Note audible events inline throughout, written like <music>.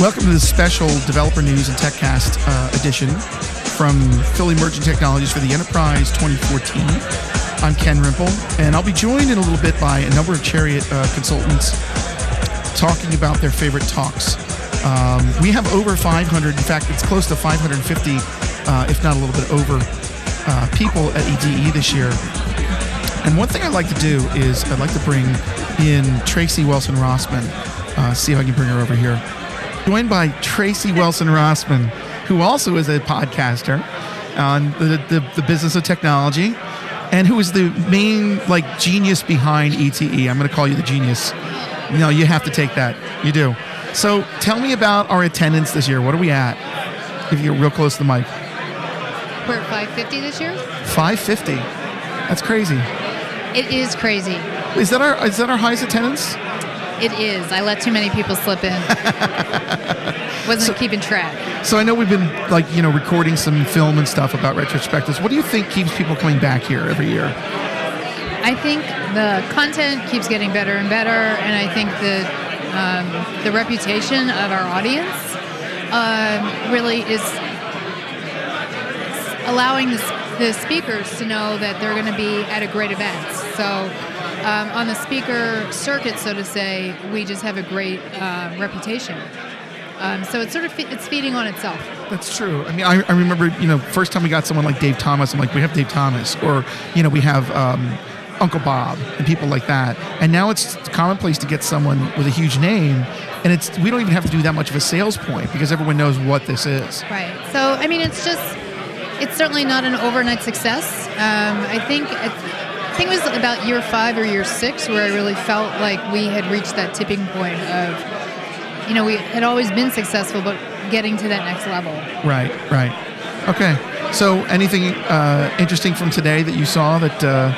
Welcome to the special Developer News and TechCast uh, edition from Philly Emerging Technologies for the Enterprise 2014. I'm Ken Rimple, and I'll be joined in a little bit by a number of Chariot uh, consultants talking about their favorite talks. Um, we have over 500, in fact, it's close to 550, uh, if not a little bit over, uh, people at ETE this year. And one thing I'd like to do is I'd like to bring in Tracy Welson Rossman. Uh, see if I can bring her over here. Joined by Tracy Welson Rossman, who also is a podcaster on the, the, the business of technology and who is the main like genius behind ETE. I'm going to call you the genius. No, you have to take that. You do. So tell me about our attendance this year. What are we at? If you're real close to the mic. We're at 550 this year. 550. That's crazy. It is crazy. Is that our is that our highest attendance? It is. I let too many people slip in. <laughs> Wasn't keeping track. So I know we've been like you know recording some film and stuff about retrospectives. What do you think keeps people coming back here every year? I think the content keeps getting better and better, and I think the um, the reputation of our audience um, really is allowing the, the speakers to know that they're going to be at a great event. So um, on the speaker circuit, so to say, we just have a great uh, reputation. Um, so it's sort of fe- it's feeding on itself. That's true. I mean, I, I remember you know first time we got someone like Dave Thomas. I'm like, we have Dave Thomas, or you know we have. Um, Uncle Bob and people like that, and now it's commonplace to get someone with a huge name, and it's we don't even have to do that much of a sales point because everyone knows what this is. Right. So I mean, it's just it's certainly not an overnight success. Um, I think I think it was about year five or year six where I really felt like we had reached that tipping point of, you know, we had always been successful, but getting to that next level. Right. Right. Okay. So anything uh, interesting from today that you saw that? Uh,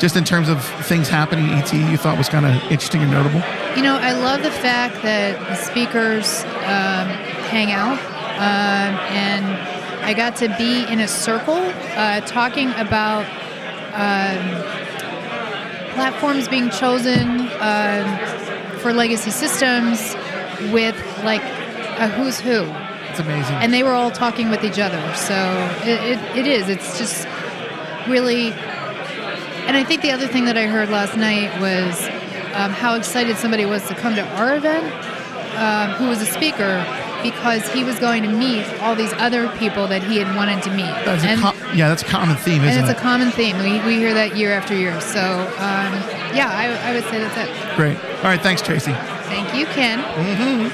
just in terms of things happening at ET, you thought was kind of interesting and notable? You know, I love the fact that the speakers um, hang out, um, and I got to be in a circle uh, talking about um, platforms being chosen um, for legacy systems with like a who's who. It's amazing. And they were all talking with each other. So it, it, it is. It's just really and I think the other thing that I heard last night was um, how excited somebody was to come to our event, um, who was a speaker, because he was going to meet all these other people that he had wanted to meet. That's and, com- yeah, that's a common theme, isn't it? and it's it? a common theme. We, we hear that year after year. So, um, yeah, I, I, would say that's it. Great. All right, thanks, Tracy. Thank you, Ken. Mm-hmm.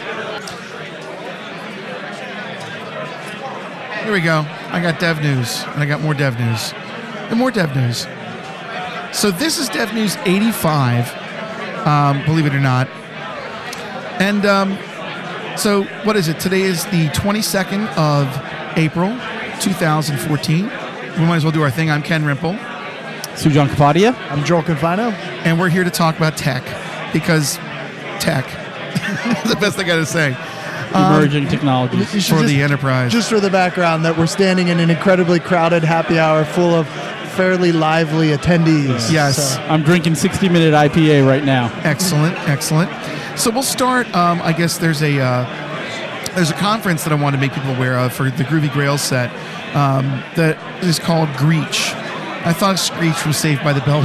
Here we go. I got dev news, and I got more dev news, and more dev news. So this is Dev News 85, um, believe it or not. And um, so what is it? Today is the 22nd of April, 2014. We might as well do our thing. I'm Ken Rimple. Sujan Kapadia. I'm Joel Confino. And we're here to talk about tech because tech. <laughs> the best thing I got to say. Emerging technologies. For just- the enterprise. Just for the background, that we're standing in an incredibly crowded happy hour full of fairly lively attendees. Yes. So- I'm drinking 60 minute IPA right now. Excellent, excellent. So we'll start. Um, I guess there's a uh, there's a conference that I want to make people aware of for the Groovy Grail set um, that is called Greach. I thought Screech from Saved by the Bell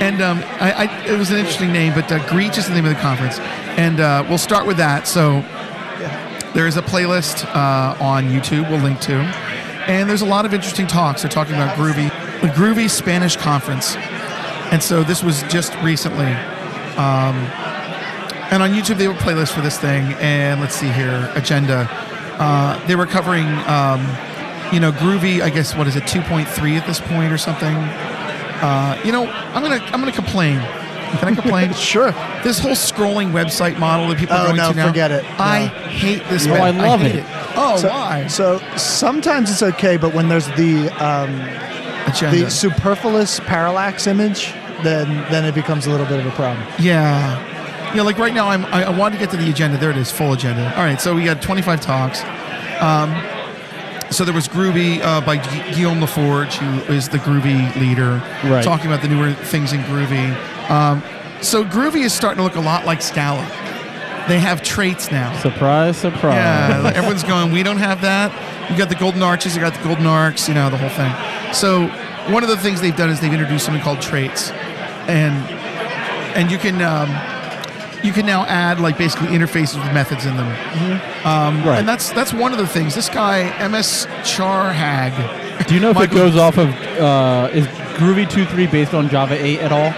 and um, I, I, it was an interesting name. But uh, Greach is the name of the conference, and uh, we'll start with that. So there is a playlist uh, on YouTube. We'll link to, and there's a lot of interesting talks. They're talking about Groovy, the Groovy Spanish Conference, and so this was just recently. Um, and on YouTube, they have a playlist for this thing. And let's see here, agenda. Uh, they were covering, um, you know, Groovy. I guess what is it, 2.3 at this point or something? Uh, you know, I'm gonna I'm gonna complain. Can I complain? <laughs> Sure. This whole scrolling website model that people are Oh, going no, to now. forget it. I hate this. No, web- I love hate it. Oh, so, why? So sometimes it's okay, but when there's the um, Agenda. the superfluous parallax image, then then it becomes a little bit of a problem. Yeah. Yeah, like right now, I'm, I, I want to get to the agenda. There it is, full agenda. All right, so we got 25 talks. Um, so there was Groovy uh, by Gu- Guillaume Laforge, who is the Groovy leader, Right. talking about the newer things in Groovy. Um, so Groovy is starting to look a lot like Scala. they have traits now. Surprise, surprise. Yeah, <laughs> everyone's going. We don't have that. You got the golden arches. You got the golden arcs. You know the whole thing. So one of the things they've done is they've introduced something called traits, and and you can um, you can now add like basically interfaces with methods in them. Um, Right. And that's that's one of the things. This guy MS Charhag. Do you know if Michael- it goes off of uh, is Groovy 2.3 based on Java 8 at all?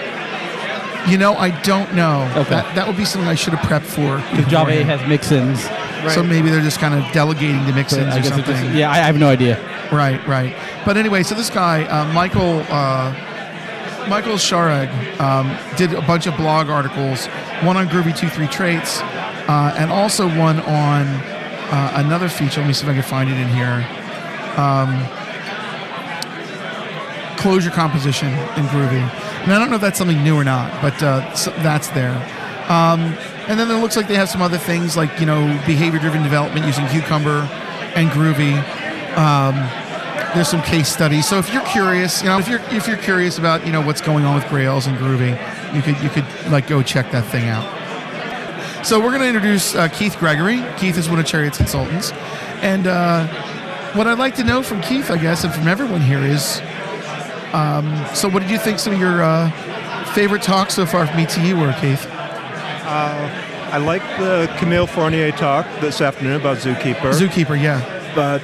You know, I don't know. Okay. That, that would be something I should have prepped for. Because Java 8 has mix-ins. So maybe they're just kind of delegating the But mix-ins or something. just, yeah, I, I have no idea. Right, right. But anyway, so this guy, uh, Michael, uh, Michael Scharhag, um, did a bunch of blog articles, one on Groovy 2.3 traits, uh, and also one on uh, another feature. Let me see if I can find it in here. Um, closure composition in Groovy. And I don't know if that's something new or not, but uh, so that's there. Um, and then it looks like they have some other things like, you know, behavior-driven development using Cucumber and Groovy. Um, there's some case studies. So if you're curious, you know, if you're if you're curious about you know what's going on with Grails and Groovy, you could you could like go check that thing out. So we're going to introduce uh, Keith Gregory. Keith is one of Chariot's consultants, and uh, what I'd like to know from Keith, I guess, and from everyone here is, um, so what did you think? Some of your uh, favorite talks so far from ETE were, Keith. I like the Camille Fournier talk this afternoon about Zookeeper, Zookeeper, yeah, but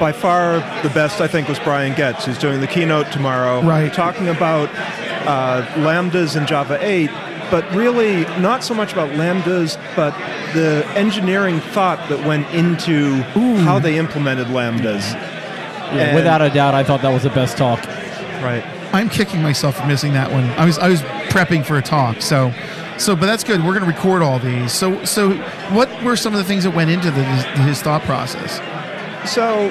by far the best I think was Brian Goetz, who's doing the keynote tomorrow, Right. talking about uh, lambdas in Java 8, but really not so much about lambdas, but the engineering thought that went into how they implemented lambdas. Yeah, And- without a doubt, I thought that was the best talk. Right. I'm kicking myself for missing that one. I was I was prepping for a talk, so so but that's good. We're going to record all these. So so what were some of the things that went into the, his thought process? So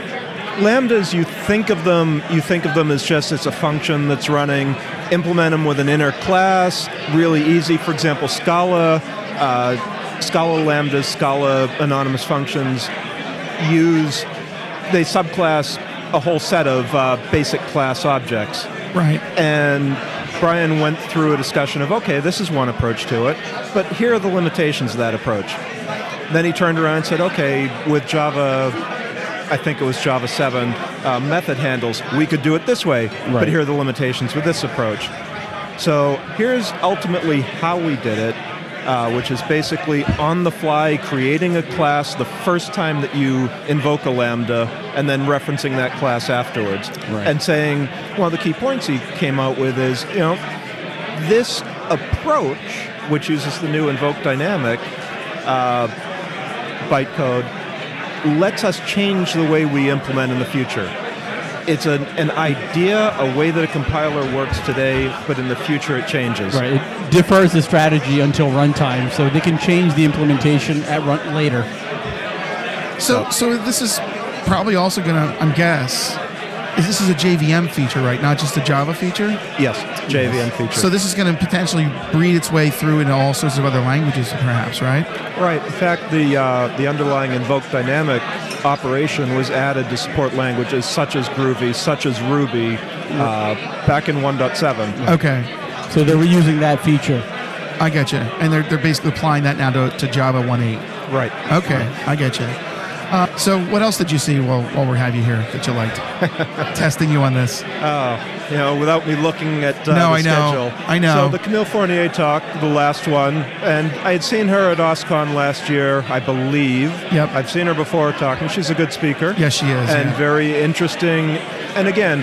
lambdas, you think of them, you think of them as just it's a function that's running. Implement them with an inner class, really easy. For example, Scala, uh, Scala lambdas, Scala anonymous functions use they subclass a whole set of uh, basic class objects. Right. And Brian went through a discussion of, okay, this is one approach to it, but here are the limitations of that approach. Then he turned around and said, okay, with Java, I think it was Java 7, uh, method handles, we could do it this way, Right. but here are the limitations with this approach. So here's ultimately how we did it, uh, which is basically on the fly creating a class the first time that you invoke a Lambda and then referencing that class afterwards. Right. And saying, one of the key points he came out with is, you know, this approach, which uses the new invoke dynamic uh, bytecode, lets us change the way we implement in the future. It's an, an idea, a way that a compiler works today, but in the future it changes. Right. It defers the strategy until runtime, so they can change the implementation at run later. So so this is probably also going to I'm guess is this is a JVM feature, right? Not just a Java feature. Yes, JVM feature. So this is going to potentially breed its way through into all sorts of other languages, perhaps, right? Right. In fact, the uh, the underlying invoke dynamic operation was added to support languages such as Groovy, such as Ruby, uh, back in 1.7. Okay, So they're reusing that feature. I get you. And they're, they're basically applying that now to, to Java 1.8. Right. Okay, I get you. Uh, so what else did you see while, while we have you here that you liked? <laughs> Testing you on this. Oh, you know, without me looking at uh, No, the I know. schedule. I know. So the Camille Fournier talk, the last one, and I had seen her at OSCON last year, I believe. Yep. I've seen her before talking. She's a good speaker. Yes, she is. and yeah. very interesting. And again,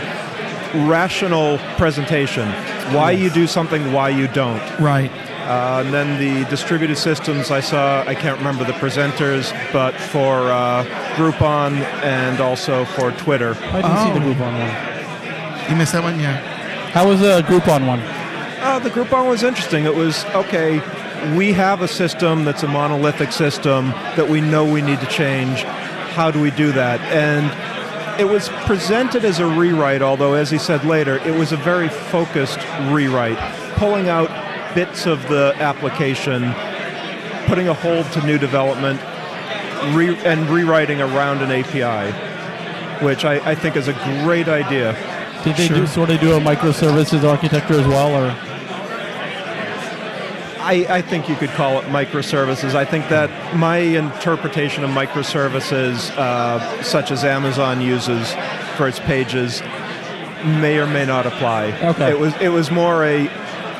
rational presentation. Why you do something, why you don't. right. Uh, and then the distributed systems, I saw, I can't remember the presenters, but for uh, Groupon and also for Twitter. I didn't see the Oh. Groupon one. You missed that one? Yeah. How was the Groupon one? Uh, the Groupon was interesting. It was, okay, we have a system that's a monolithic system that we know we need to change. How do we do that? And it was presented as a rewrite, although, as he said later, it was a very focused rewrite, pulling out bits of the application, putting a hold to new development, re- and rewriting around an API, which I, I think is a great idea. Did they Sure. do, sort of do a microservices architecture as well, or I, I think you could call it microservices. I think that my interpretation of microservices, uh, such as Amazon uses for its pages, may or may not apply. Okay. It was it was more a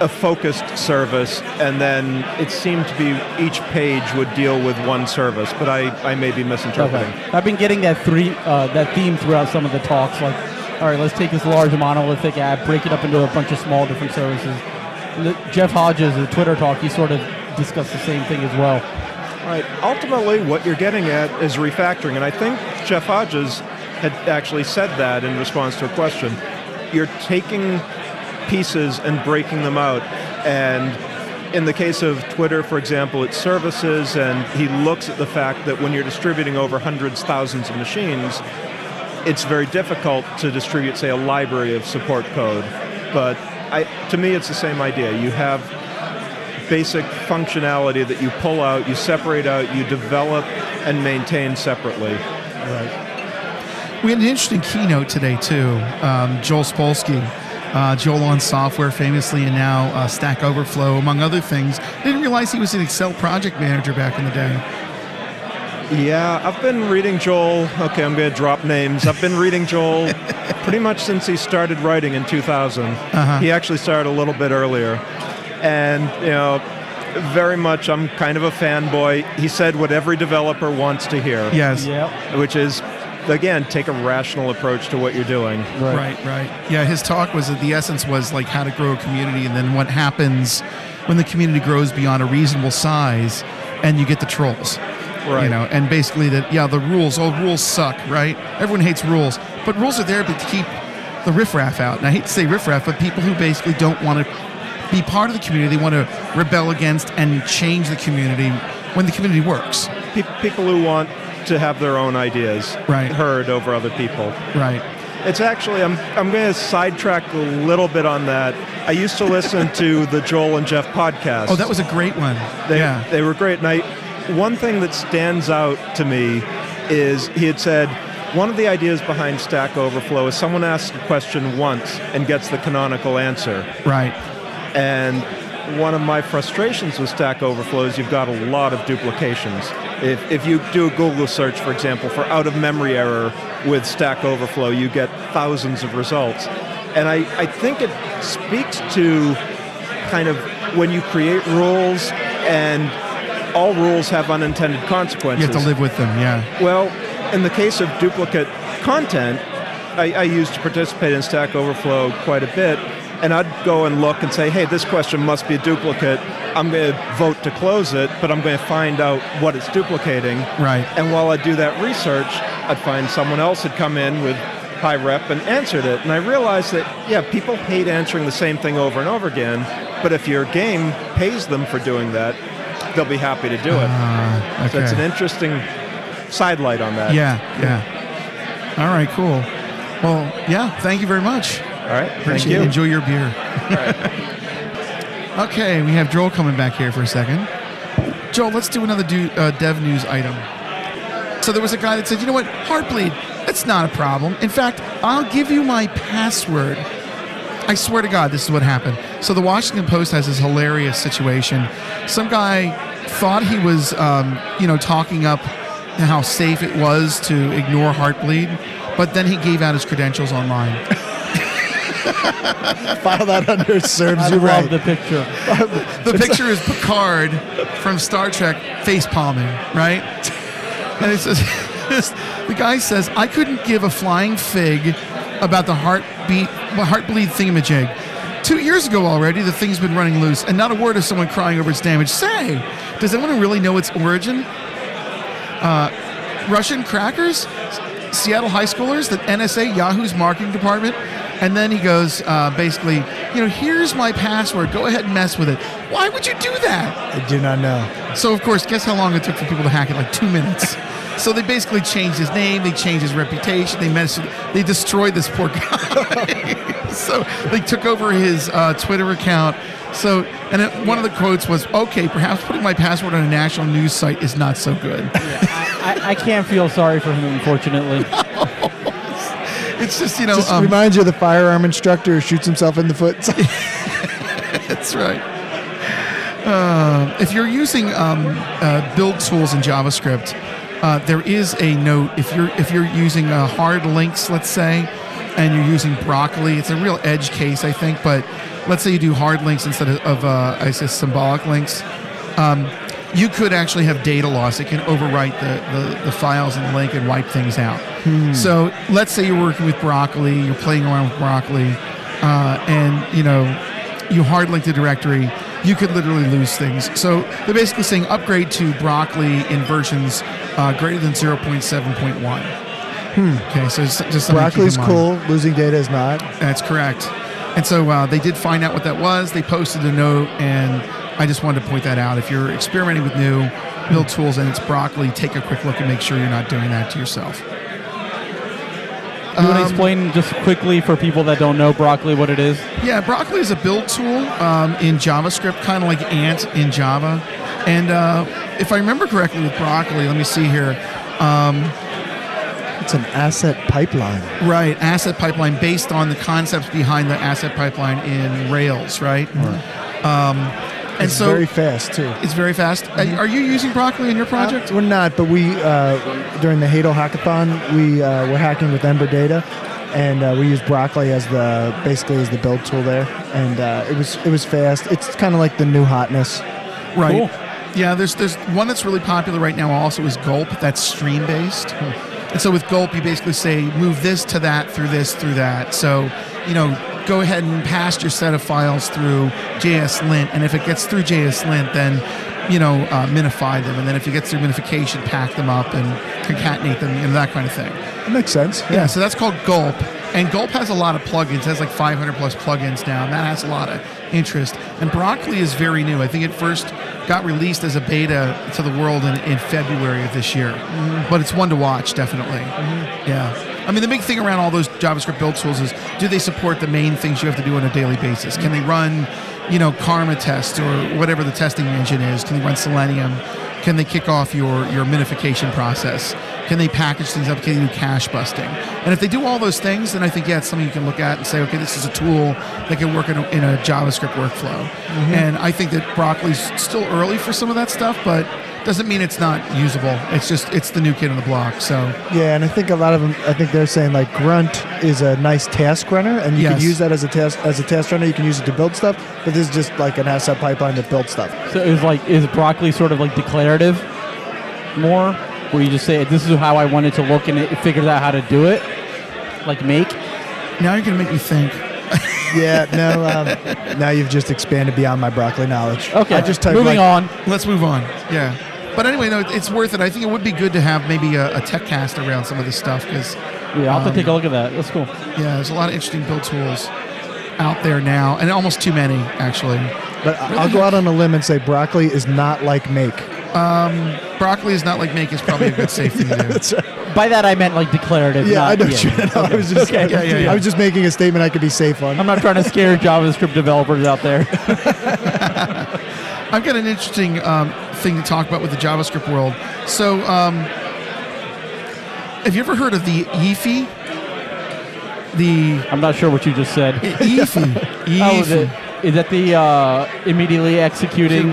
a focused service, and then it seemed to be each page would deal with one service. But I, I may be misinterpreting. Okay. I've been getting that three uh, that theme throughout some of the talks. Like, all right, let's take this large monolithic app, break it up into a bunch of small different services. Jeff Hodges, the Twitter talk, he sort of discussed the same thing as well. All right. Ultimately, what you're getting at is refactoring, and I think Jeff Hodges had actually said that in response to a question. You're taking pieces and breaking them out, and in the case of Twitter, for example, it's services, and he looks at the fact that when you're distributing over hundreds, thousands of machines, it's very difficult to distribute, say, a library of support code. But I, to me, it's the same idea. You have basic functionality that you pull out, you separate out, you develop and maintain separately. Right. We had an interesting keynote today too. Um, Joel Spolsky, uh, Joel on software, famously, and now uh, Stack Overflow, among other things. Didn't realize he was an Excel project manager back in the day. Yeah, I've been reading Joel. Okay, I'm going to drop names. I've been reading Joel <laughs> pretty much since he started writing in 2000. He actually started a little bit earlier. And, you know, very much I'm kind of a fanboy. He said what every developer wants to hear, Yes. Yep. which is, again, take a rational approach to what you're doing. Right, right. right. Yeah, his talk was that the essence was like how to grow a community and then what happens when the community grows beyond a reasonable size and you get the trolls. Right. You know, and basically that yeah, the rules, oh rules suck, right? Everyone hates rules. But rules are there to keep the riffraff out. And I hate to say riffraff, but people who basically don't want to be part of the community, they want to rebel against and change the community when the community works. People who want to have their own ideas Right. heard over other people. Right. It's actually I'm I'm going to sidetrack a little bit on that. I used to listen <laughs> to the Joel and Jeff podcast. Oh, that was a great one. they, yeah. they were great. And I, one thing that stands out to me is he had said one of the ideas behind Stack Overflow is someone asks a question once and gets the canonical answer. Right. And one of my frustrations with Stack Overflow is you've got a lot of duplications. If, if you do a Google search, for example, for out of memory error with Stack Overflow, you get thousands of results. And I, I think it speaks to kind of when you create rules and all rules have unintended consequences. You have to live with them, yeah. Well, in the case of duplicate content, I, I used to participate in Stack Overflow quite a bit, and I'd go and look and say, hey, this question must be a duplicate. I'm going to vote to close it, but I'm going to find out what it's duplicating. Right. And while I'd do that research, I'd find someone else had come in with high rep and answered it. And I realized that, yeah, people hate answering the same thing over and over again, but if your game pays them for doing that, they'll be happy to do it. Ah, So it's an interesting sidelight on that. Yeah, yeah. All right, cool. Well, yeah, thank you very much. All right. Thank Appreciate you. it. Enjoy your beer. <laughs> okay, we have Joel coming back here for a second. Joel, let's do another do, uh, dev news item. So there was a guy that said, you know what, Heartbleed, that's not a problem. In fact, I'll give you my password. I swear to God, this is what happened. So the Washington Post has this hilarious situation. Some guy thought he was, um, you know, talking up how safe it was to ignore Heartbleed, but then he gave out his credentials online. <laughs> File that under serves I you love right. the picture. The picture is Picard from Star Trek face palming, right? And it says, <laughs> the guy says, I couldn't give a flying fig about the heartbeat, well, heartbleed thingamajig. Two years ago already, the thing's been running loose, and not a word of someone crying over its damage. Say, does anyone really know its origin? Uh, Russian crackers? Seattle high schoolers? The NSA, Yahoo's marketing department? And then he goes, uh, basically, you know, here's my password. Go ahead and mess with it. Why would you do that? I do not know. So, of course, guess how long it took for people to hack it? Like two minutes. <laughs> So they basically changed his name, they changed his reputation, they messed, they destroyed this poor guy. <laughs> so they took over his uh, Twitter account. So, and it, one of the quotes was, "Okay, perhaps putting my password on a national news site is not so good." I, I can't feel sorry for him, unfortunately. <laughs> it's just you know, Just um, reminds you of the firearm instructor who shoots himself in the foot. <laughs> That's right. Uh, if you're using um, uh, build tools in JavaScript, uh, there is a note. If you're if you're using uh, hard links, let's say, and you're using broccoli, it's a real edge case, I think. But let's say you do hard links instead of, of uh, I say symbolic links. Um, you could actually have data loss. It can overwrite the, the, the files in the link and wipe things out. So let's say you're working with broccoli, you're playing around with broccoli, uh, and you know you hard link the directory, you could literally lose things. So they're basically saying upgrade to broccoli in versions uh, greater than 0.7.1. Okay, so it's just something to keep in Broccoli's cool. Losing data is not. That's correct. And so uh, they did find out what that was. They posted a note, and I just wanted to point that out. If you're experimenting with new build tools and it's broccoli, take a quick look and make sure you're not doing that to yourself. You want to Um, explain just quickly for people that don't know broccoli what it is? Yeah, broccoli is a build tool um, in JavaScript, kind of like Ant in Java. And uh, if I remember correctly with broccoli, let me see here. It's an asset pipeline. Right, asset pipeline based on the concepts behind the asset pipeline in Rails, right? Um, and It's so very fast too. it's very fast. Are- Are you using broccoli in your project? Uh, we're not, but we uh, during the Hadel hackathon we uh, were hacking with Ember Data, and uh, we used Broccoli as the basically as the build tool there, and uh, it was it was fast. It's kind of like the new hotness. Right. Cool. Yeah, there's there's one that's really popular right now also is Gulp. That's stream based. And so with Gulp, you basically say move this to that through this through that. So, you know, go ahead and pass your set of files through JSLint, and if it gets through JSLint, then you know uh, minify them, and then if it gets through minification, pack them up and concatenate them, you know that kind of thing. It makes sense. Yeah, so that's called Gulp. And Gulp has a lot of plugins. It has like 500 plus plugins now, and that has a lot of interest. And Broccoli is very new. I think it first got released as a beta to the world in, in February of this year. But it's one to watch, definitely. Yeah. I mean, the big thing around all those JavaScript build tools is do they support the main things you have to do on a daily basis? Can they run, you know, Karma tests or whatever the testing engine is? Can they run Selenium? Can they kick off your, your minification process? Can they package things up? Can they do cache busting? And if they do all those things, then I think, yeah, it's something you can look at and say, okay, this is a tool that can work in a, in a JavaScript workflow. Mm-hmm. And I think that Broccoli's still early for some of that stuff, but doesn't mean it's not usable. It's just, it's the new kid on the block. So, Yeah, and I think a lot of them. I think they're saying like Grunt is a nice task runner, and you Yes. can use that as a task as a task runner. You can use it to build stuff, but this is just like an asset pipeline that builds stuff. So is like is broccoli sort of like declarative more, where you just say this is how I want it to look and it figures out how to do it, like make. now you're going to make me think. <laughs> Yeah, no. Um, now you've just expanded beyond my broccoli knowledge. Okay, I just typed moving like, on. Let's move on. Yeah. But anyway, no, it's worth it. I think it would be good to have maybe a, a tech cast around some of this stuff because, Yeah, I'll have Um, to take a look at that. That's cool. yeah, there's a lot of interesting build tools out there now, and almost too many, actually. But I- I'll go out on a limb and say broccoli is not like make. Broccoli is not like make is probably a good <laughs> safe thing to do. That's right. By that I meant like declarative. Yeah, not, I know. yeah. what you- I was just, Okay. Yeah, yeah, yeah. I was just making a statement I could be safe on. I'm not trying to scare <laughs> JavaScript developers out there. <laughs> I've got an interesting um, thing to talk about with the JavaScript world. So, um, have you ever heard of the IIFE? The I'm not sure what you just said. IIFE. Oh, the, is that the uh, immediately executing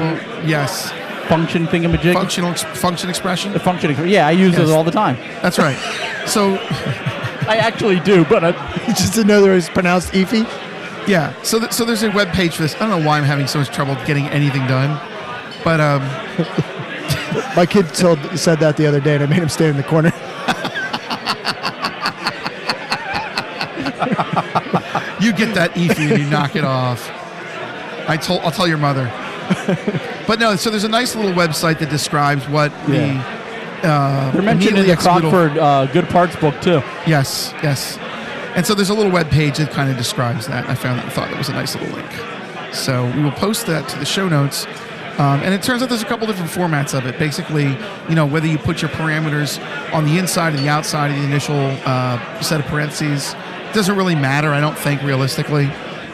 Yes. function thingamajig? Functional function expression. The function. Yeah, I use Yes. those all the time. That's right. <laughs> So I actually do, but I, <laughs> just to know that it was pronounced Efi. Yeah. So th- so there's a web page for this. I don't know why I'm having so much trouble getting anything done, but um, <laughs> My kid told said that the other day, and I made him stay in the corner. <laughs> you get that IIFE and you knock it off. I told I'll tell your mother. but no, so there's a nice little website that describes what the uh, they're mentioned in the executable- Crockford uh, Good Parts book too. Yes, yes. And so there's a little web page that kind of describes that. I found that and thought that was a nice little link. So we will post that to the show notes. Um, and it turns out there's a couple different formats of it. Basically, you know, whether you put your parameters on the inside or the outside of the initial uh, set of parentheses doesn't really matter. I don't think realistically.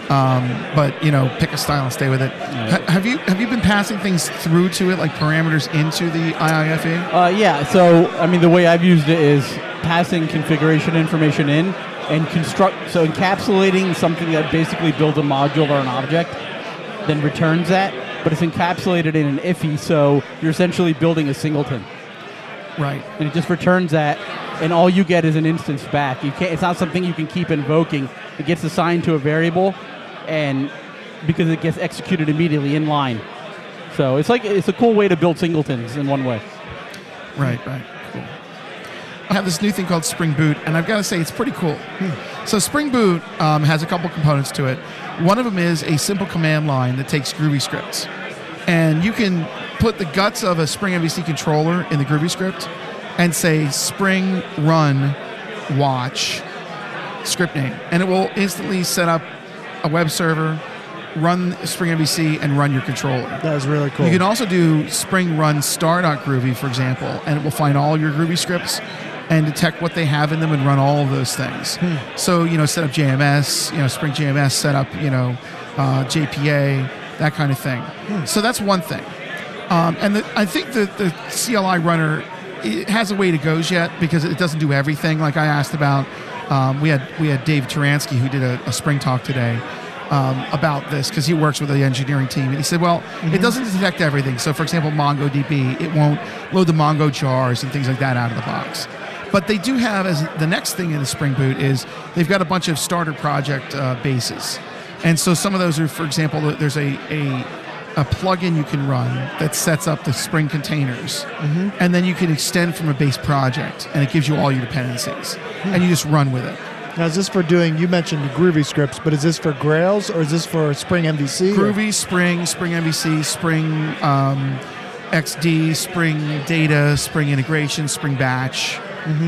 Um, but you know, pick a style and stay with it. Ha- have you have you been passing things through to it, like parameters into the IIFE? Uh, yeah, so I mean, the way I've used it is passing configuration information in and construct, so encapsulating something that basically builds a module or an object, then returns that, but it's encapsulated in an IIFE, so you're essentially building a singleton, Right. and it just returns that, and all you get is an instance back. You can't. It's not something you can keep invoking. It gets assigned to a variable, and because it gets executed immediately in line. So it's like it's a cool way to build singletons in one way. Right, right. <laughs> Have this new thing called Spring Boot, and I've got to say it's pretty cool. So Spring Boot um, has a couple components to it. One of them is a simple command line that takes Groovy scripts, and you can put the guts of a Spring MVC controller in the Groovy script, and say Spring Run Watch script name, and it will instantly set up a web server, run Spring MVC, and run your controller. That was really cool. You can also do Spring Run Star.Groovy, for example, and it will find all your Groovy scripts and detect what they have in them and run all of those things. So, you know, set up JMS, you know, Spring JMS, set up, you know, uh, JPA, that kind of thing. So that's one thing. Um, and the, I think that the CLI runner it has a way to go yet because it doesn't do everything. Like I asked about, um, we had we had Dave Taransky who did a, a spring talk today um, about this because he works with the engineering team, and he said, well, it doesn't detect everything. So, for example, MongoDB, it won't load the Mongo jars and things like that out of the box. But they do have as the next thing in the Spring Boot is they've got a bunch of starter project uh, bases, and so some of those are, for example, there's a a a plugin you can run that sets up the Spring containers, and then you can extend from a base project, and it gives you all your dependencies, and you just run with it. now, is this for doing? You mentioned Groovy scripts, but is this for Grails or is this for Spring MVC? or- Groovy, Spring, Spring MVC, Spring um, XD, Spring Data, Spring Integration, Spring Batch,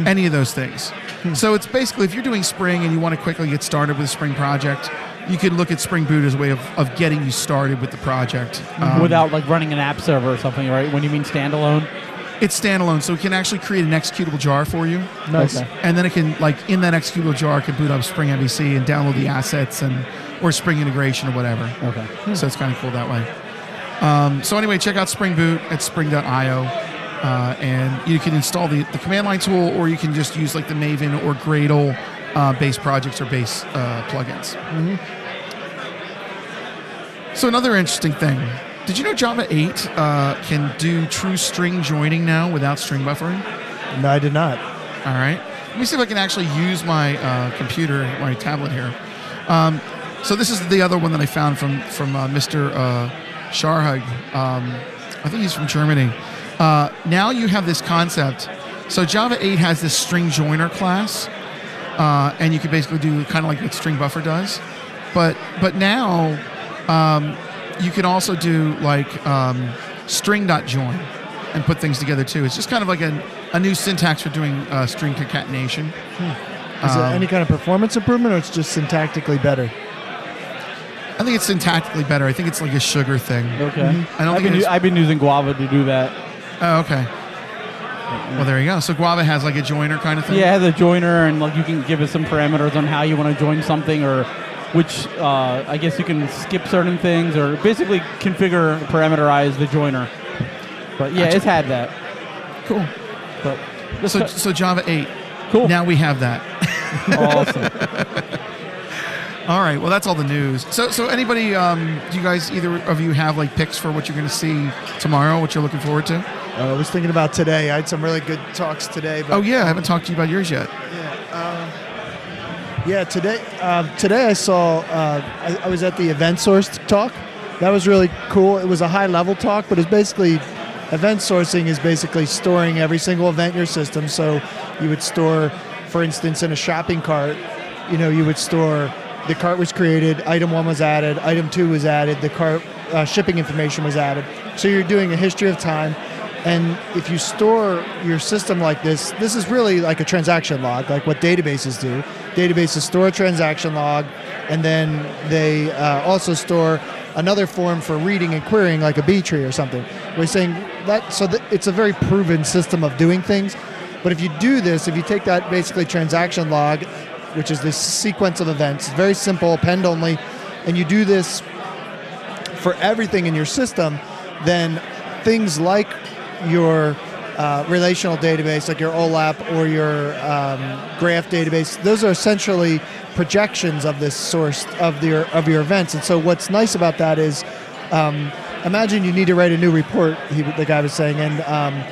any of those things. So it's basically if you're doing Spring and you want to quickly get started with a Spring project, you can look at Spring Boot as a way of, of getting you started with the project. Um, without like running an app server or something, right? When you mean standalone. it's standalone, so it can actually create an executable jar for you. Nice. Okay. and then it can like in that executable jar it can boot up Spring MVC and download the assets and or Spring integration or whatever. Okay. So it's kind of cool that way. Um, so anyway, check out Spring Boot at spring.io. Uh, and you can install the, the command line tool, or you can just use like the Maven or Gradle uh, base projects or base uh, plugins. So another interesting thing: Did you know Java 8 uh, can do true string joining now without string buffering? No, I did not. All right. Let me see if I can actually use my uh, computer, my tablet here. Um, so this is the other one that I found from from uh, Mr. Uh, Scharhag. Um, I think he's from Germany. Uh, now you have this concept. So Java 8 has this string joiner class, uh, and you can basically do kind of like what string buffer does. But but now um, you can also do like um, string.join and put things together too. It's just kind of like a, a new syntax for doing uh, string concatenation. Is Um, it any kind of performance improvement or it's just syntactically better? I think it's syntactically better. I think it's like a sugar thing. Okay. I don't I've think been, it's- u- I've been using Guava to do that. Oh, okay. Well, there you go. So Guava has like a joiner kind of thing. Yeah, a joiner, and like you can give it some parameters on how you want to join something, or which uh, I guess you can skip certain things, or basically configure, parameterize the joiner. But yeah, Gotcha. it's had that. Cool. But So so Java 8. cool, Now we have that. awesome. <laughs> All right. Well, that's all the news. So so anybody, um, do you guys either of you have like picks for what you're going to see tomorrow? What you're looking forward to? Uh, I was thinking about today. I had some really good talks today. But Oh yeah, I haven't talked to you about yours yet. Yeah, today uh, today I saw uh, I, I was at the event source talk. That was really cool. It was a high level talk, but it's basically event sourcing is basically storing every single event in your system. So you would store, for instance, in a shopping cart, you know, you would store the cart was created, item one was added, item two was added, the cart uh, shipping information was added. So you're doing a history of time. And if you store your system like this, this is really like a transaction log, like what databases do. Databases store a transaction log, and then they uh, also store another form for reading and querying, like a B tree or something. We're saying that so that it's a very proven system of doing things. But if you do this, if you take that basically transaction log, which is this sequence of events, very simple, append only, and you do this for everything in your system, then things like your uh, relational database, like your OLAP or your um, graph database, those are essentially projections of this source of your of your events. And so, what's nice about that is um, imagine you need to write a new report. He, the guy was saying, and um,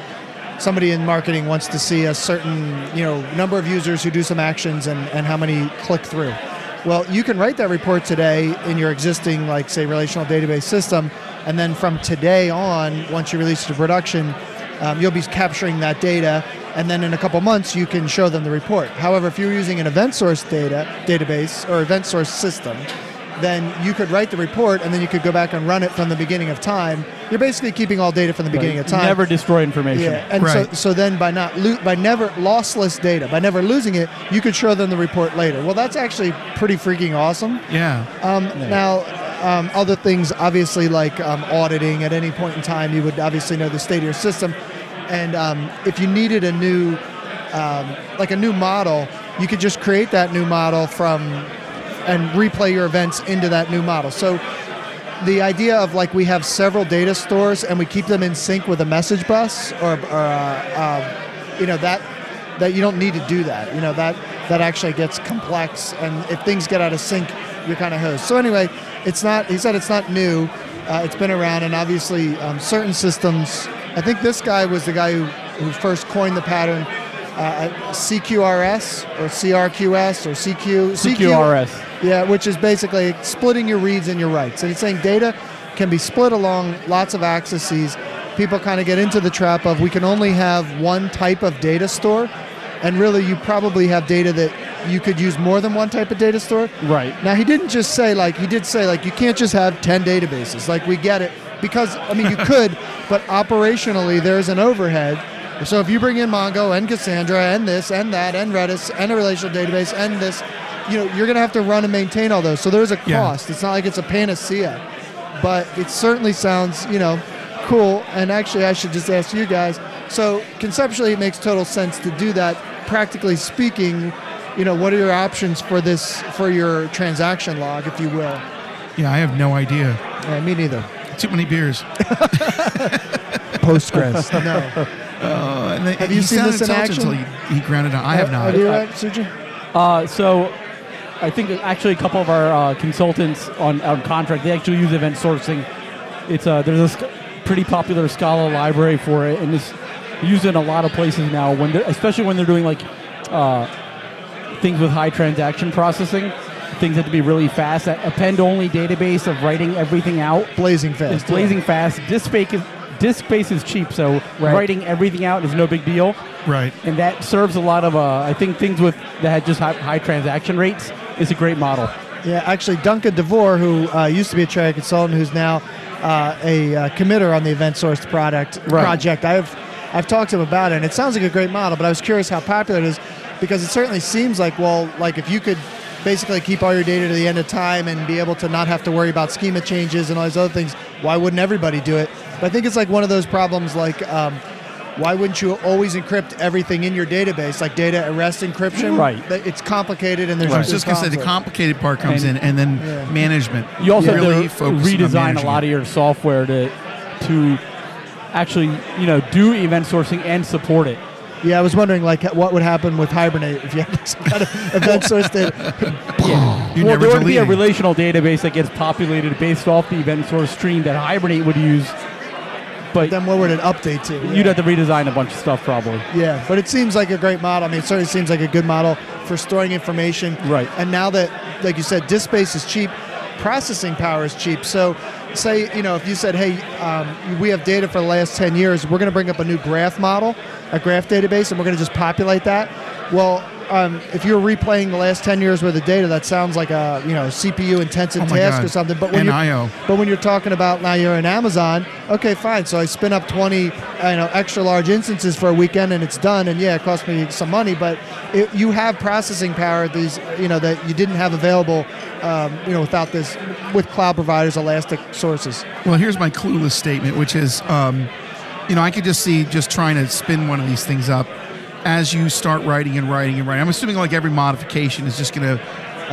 somebody in marketing wants to see a certain you know number of users who do some actions and, and how many click through. Well, you can write that report today in your existing, like say, relational database system, and then from today on, once you release it to production, um, you'll be capturing that data, and then in a couple months you can show them the report. However, if you're using an event source data database or event source system, then you could write the report and then you could go back and run it from the beginning of time. You're basically keeping all data from the beginning Right. of time. Never destroy information. Yeah, and Right. so so then by not lo- by never lossless data, by never losing it, you could show them the report later. Well, that's actually pretty freaking awesome. Yeah. Um, Now, um, other things obviously like um, auditing at any point in time, you would obviously know the state of your system, and um, if you needed a new um, like a new model, you could just create that new model from and replay your events into that new model. So the idea of like we have several data stores and we keep them in sync with a message bus or, or uh, um, you know that that you don't need to do that. You know that that actually gets complex and if things get out of sync you're kind of hosed. So anyway it's not he said it's not new. Uh, it's been around and obviously um, certain systems i think this guy was the guy who, who first coined the pattern uh, CQRS or CRQS or CQ CQRS. yeah, which is basically splitting your reads and your writes. And it's saying data can be split along lots of axes. People kind of get into the trap of we can only have one type of data store, and really you probably have data that you could use more than one type of data store. Right. Now he didn't just say like he did say like you can't just have 10 databases. Like we get it because I mean you <laughs> could, but operationally there's an overhead. So if you bring in Mongo and Cassandra and this and that and Redis and a relational database and this, you know, you're going to have to run and maintain all those. So there's a Yeah. cost. It's not like it's a panacea, but it certainly sounds, you know, cool. And actually I should just ask you guys. So conceptually it makes total sense to do that. Practically speaking, you know, what are your options for this for your transaction log, if you will? Yeah, I have no idea. Yeah, me neither. Too many beers. <laughs> Postgres. no. Uh, and they, Have you seen this in action? Until he, he grounded out. I have not. Have you, right, Suji? Uh, so I think actually a couple of our uh, consultants on, on contract they actually use event sourcing. It's uh, there's a sc- pretty popular Scala library for it, and it's used in a lot of places now. When especially when they're doing like uh, things with high transaction processing, things have to be really fast. That append-only database of writing everything out Blazing fast. is blazing fast. Disk space is, disk space is cheap, so Right. writing everything out is no big deal Right. and that serves a lot of uh, I think things with that had just high, high transaction rates is a great model. Yeah, actually, Duncan DeVore, who uh, used to be a Chariot consultant, who's now uh, a uh, committer on the event sourced product Right. project. I've I've talked to him about it, and it sounds like a great model. But I was curious how popular it is because it certainly seems like well, like if you could basically keep all your data to the end of time and be able to not have to worry about schema changes and all these other things, why wouldn't everybody do it? But I think it's like one of those problems like. Um, why wouldn't you always encrypt everything in your database, like data at rest encryption? Right. It's complicated, and there's. I was just gonna say the complicated part comes And- in, and then Yeah. management. You also really have to redesign a lot of your software to to actually you know do event sourcing and support it. Yeah, I was wondering like what would happen with Hibernate if you had some kind of <laughs> event source data. Yeah. You're well, there would be a relational database that gets populated based off the event source stream that Hibernate would use, but Then what would it update to? you'd have to redesign a bunch of stuff probably. Yeah, but it seems like a great model. I mean, it certainly seems like a good model for storing information. Right. And now that, like you said, disk space is cheap, processing power is cheap. So, say you know, if you said, "Hey, um, we have data for the last ten years. We're going to bring up a new graph model, a graph database, and we're going to just populate that." Well. Um, if you're replaying the last 10 years worth of data, that sounds like a you know CPU intensive Oh task God. or something. But when you're, but when you're talking about now you're in Amazon, okay, fine. So I spin up 20, you know, extra large instances for a weekend and it's done. And yeah, it cost me some money, but it, you have processing power these, you know, that you didn't have available, um, you know, without this with cloud providers, elastic sources. Well, here's my clueless statement, which is, um, you know, I could just see just trying to spin one of these things up as you start writing and writing and writing. I'm assuming like every modification is just going to,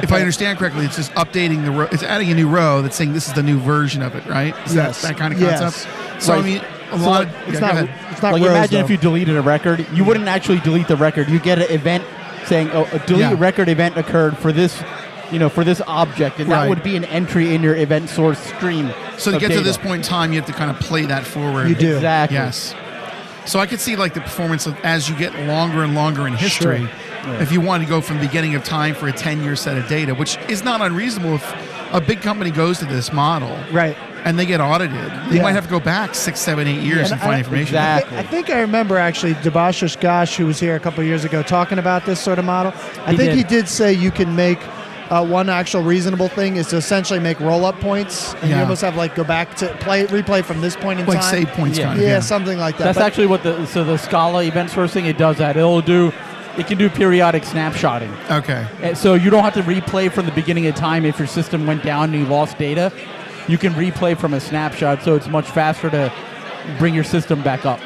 if I understand correctly, it's just updating the row. It's adding a new row that's saying this is the new version of it, right? Is Yes. that that kind of Yes. concept? So I mean, a So lot. like, of, It's yeah, not. It's not like rows, imagine if you deleted a record, you wouldn't actually delete the record. You get an event saying, "Oh, a delete Yeah. record event occurred for this you know, for this object, and Right. that would be an entry in your event source stream. So to of get to this point in time, you have to kind of play that forward. You do. exactly. Yes. So I could see like the performance of as you get longer and longer in history. Sure. If you want to go from the beginning of time for a 10 year set of data, which is not unreasonable if a big company goes to this model Right. and they get audited, they Yeah. might have to go back six, seven, eight years And and, find I- information. I, Exactly. I think I remember actually Debasish Ghosh, who was here a couple of years ago, talking about this sort of model. I He think did. he did say you can make uh, one actual reasonable thing is to essentially make roll-up points, and you almost have like go back to play replay from this point in Like time. save points Yeah. kind of. yeah, Yeah. something like that. That's But- actually what the so the Scala event sourcing it does that. It'll do it can do periodic snapshotting. Okay. And so you don't have to replay from the beginning of time if your system went down and you lost data. You can replay from a snapshot, so it's much faster to bring your system back up.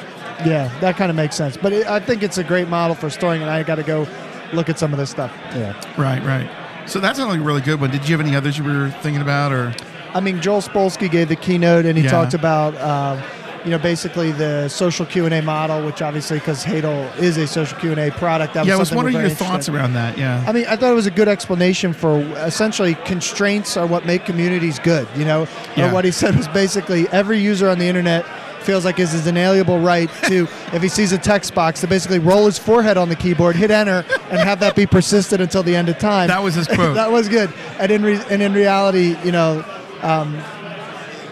yeah, that kind of makes sense. But it, I think it's a great model for storing, and I got to go look at some of this stuff. Yeah. Right, right. So that sounds like a really good one. Did you have any others you were thinking about or? I mean, Joel Spolsky gave the keynote, and he Yeah. talked about, um, you know, basically the social Q and A model, which obviously, because Hadel is a social Q and A product, that yeah, I was was something we're wondering your thoughts around that. Yeah. I mean, I thought it was a good explanation for essentially constraints are what make communities good. You know, Yeah. what he said was basically every user on the internet feels like it's his inalienable right to, <laughs> if he sees a text box, to basically roll his forehead on the keyboard, hit enter, and have that be persistent until the end of time. That was his <laughs> quote. that was good. And in re- and in reality, you know, um,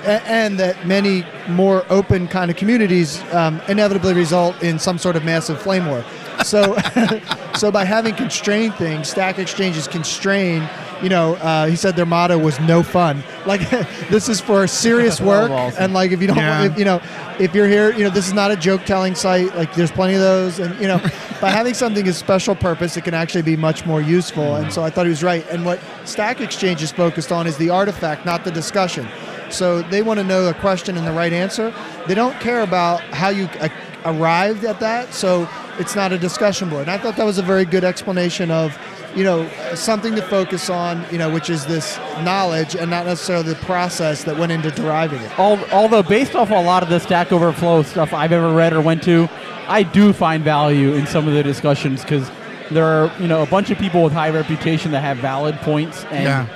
a- and that many more open kind of communities um, inevitably result in some sort of massive flame war. So, <laughs> so by having constrained things, Stack Exchanges constrain. You know, uh, he said their motto was "no fun." Like <laughs> this is for serious <laughs> work, awesome. and like if you don't, Yeah. if, you know, if you're here, you know, this is not a joke telling site. Like there's plenty of those, and you know, <laughs> by having something as special purpose, it can actually be much more useful. And so I thought he was right. And what Stack Exchange is focused on is the artifact, not the discussion. So they want to know the question and the right answer. They don't care about how you uh, arrived at that. So it's not a discussion board. And I thought that was a very good explanation of, you know, something to focus on, you know, which is this knowledge and not necessarily the process that went into deriving it. Although based off a lot of the Stack Overflow stuff I've ever read or went to, I do find value in some of the discussions because there are you know a bunch of people with high reputation that have valid points, and Yeah.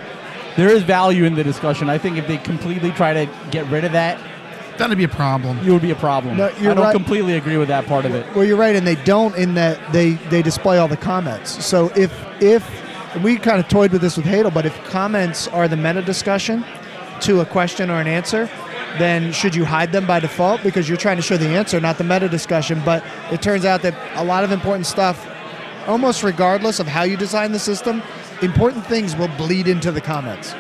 there is value in the discussion. I think if they completely try to get rid of that, That'd be a problem. You would be a problem. No, you're I don't right. completely agree with that part of it. Well, you're right, and they don't in that they they display all the comments. So if if we kind of toyed with this with Hadel, but if comments are the meta discussion to a question or an answer, then should you hide them by default because you're trying to show the answer, not the meta discussion? But it turns out that a lot of important stuff, almost regardless of how you design the system, important things will bleed into the comments.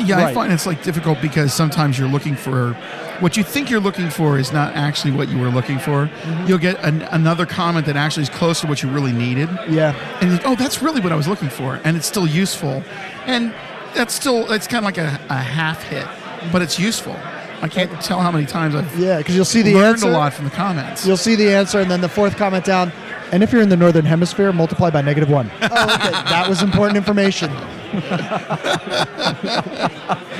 Yeah, I find it's like difficult because sometimes you're looking for what you think you're looking for is not actually what you were looking for. Mm-hmm. You'll get an, another comment that actually is close to what you really needed, Yeah. and you oh, that's really what I was looking for, and it's still useful, and that's still it's kind of like a, a half hit, but it's useful. I can't tell how many times I've Yeah, because you'll see the learned answer. a lot from the comments. You'll see the answer, and then the fourth comment down. And if you're in the northern hemisphere, multiply by negative one. <laughs> oh, okay. That was important information. <laughs>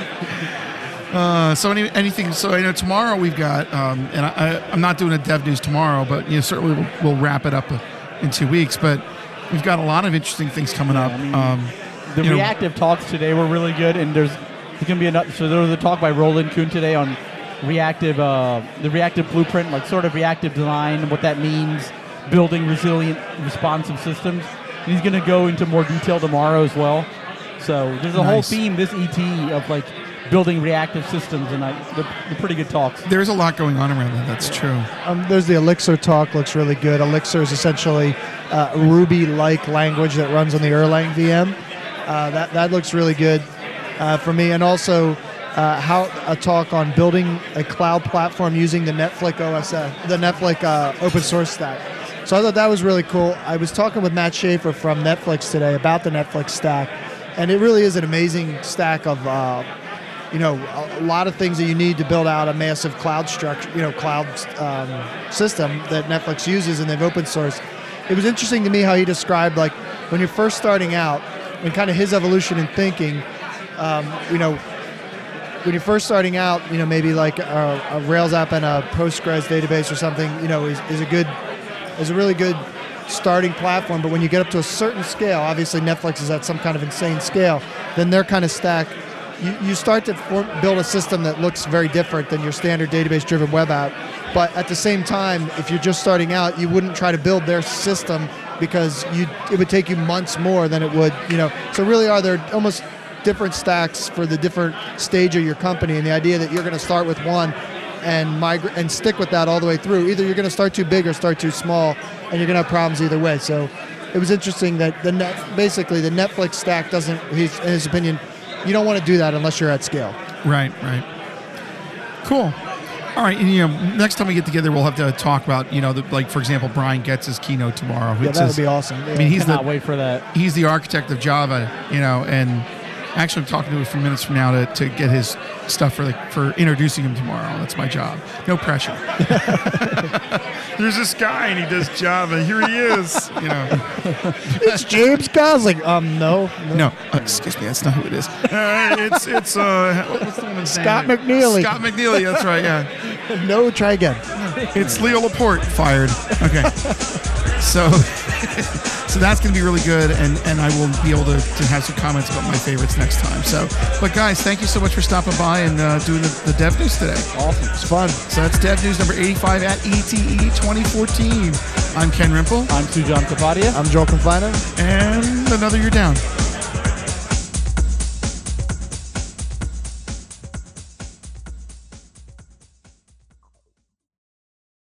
Uh, so any, anything? So I know tomorrow we've got, um, and I, I, I'm not doing a dev news tomorrow, but you know certainly we'll, we'll wrap it up in two weeks. But we've got a lot of interesting things coming up. I mean, um, The you know- reactive talks today were really good, and there's there's gonna be another. So there was a talk by Roland Kuhn today on reactive, uh, the reactive blueprint, like sort of reactive design, what that means, building resilient, responsive systems. And he's gonna go into more detail tomorrow as well. So there's a whole theme this ET of like building reactive systems, and I, they're, they're pretty good talks. there's a lot going on around that. That's true. Um, there's the Elixir talk, looks really good. Elixir is essentially uh, a Ruby-like language that runs on the Erlang VM. Uh, that that looks really good uh, for me, and also uh, how a talk on building a cloud platform using the Netflix OS, the Netflix uh, open source stack. So I thought that was really cool. I was talking with Matt Schaefer from Netflix today about the Netflix stack, and it really is an amazing stack of. Uh, you know, a lot of things that you need to build out a massive cloud structure, you know, cloud um, system that Netflix uses, and they've open sourced. It was interesting to me how he described like when you're first starting out, and kind of his evolution in thinking. Um, you know, when you're first starting out, you know, maybe like a, a Rails app and a Postgres database or something, you know, is, is a good, is a really good starting platform. But when you get up to a certain scale, obviously Netflix is at some kind of insane scale, then their kind of stack. You, you start to form, build a system that looks very different than your standard database-driven web app. But at the same time, if you're just starting out, you wouldn't try to build their system because you it would take you months more than it would, you know. So really, are there almost different stacks for the different stage of your company, and the idea that you're going to start with one and migrate and stick with that all the way through. Either you're going to start too big or start too small, and you're going to have problems either way. So it was interesting that the net, basically the Netflix stack doesn't, in his opinion, you don't want to do that unless you're at scale. Right, right. Cool. All right, and you know, next time we get together, we'll have to talk about, you know, the, like for example, Brian Goetz's keynote tomorrow. Yeah, It's that his- would be awesome. I mean, he's Cannot the wait for that. he's the architect of Java, you know, and actually I'm talking to him a few minutes from now to, to get his stuff for the, for introducing him tomorrow. That's my job. No pressure. <laughs> There's this guy and he does Java. Here he is. <laughs> You know. it's James Gosling. Um, no, No, uh, excuse me. That's not who it is. <laughs> Uh, it's it's uh, what's the woman's Scott name? McNealy. Scott McNealy. That's right. Yeah. no, try again. It's Leo Laporte fired. Okay. So <laughs> so that's going to be really good and and I will be able to, to have some comments about my favorites next time. So but guys, thank you so much for stopping by and uh, doing the, the dev news today. Awesome. It's fun. So that's dev news number 85 at ETE 2014. I'm Ken Rimple I'm Sujan Kapadia. I'm Joel Confino. and another year down.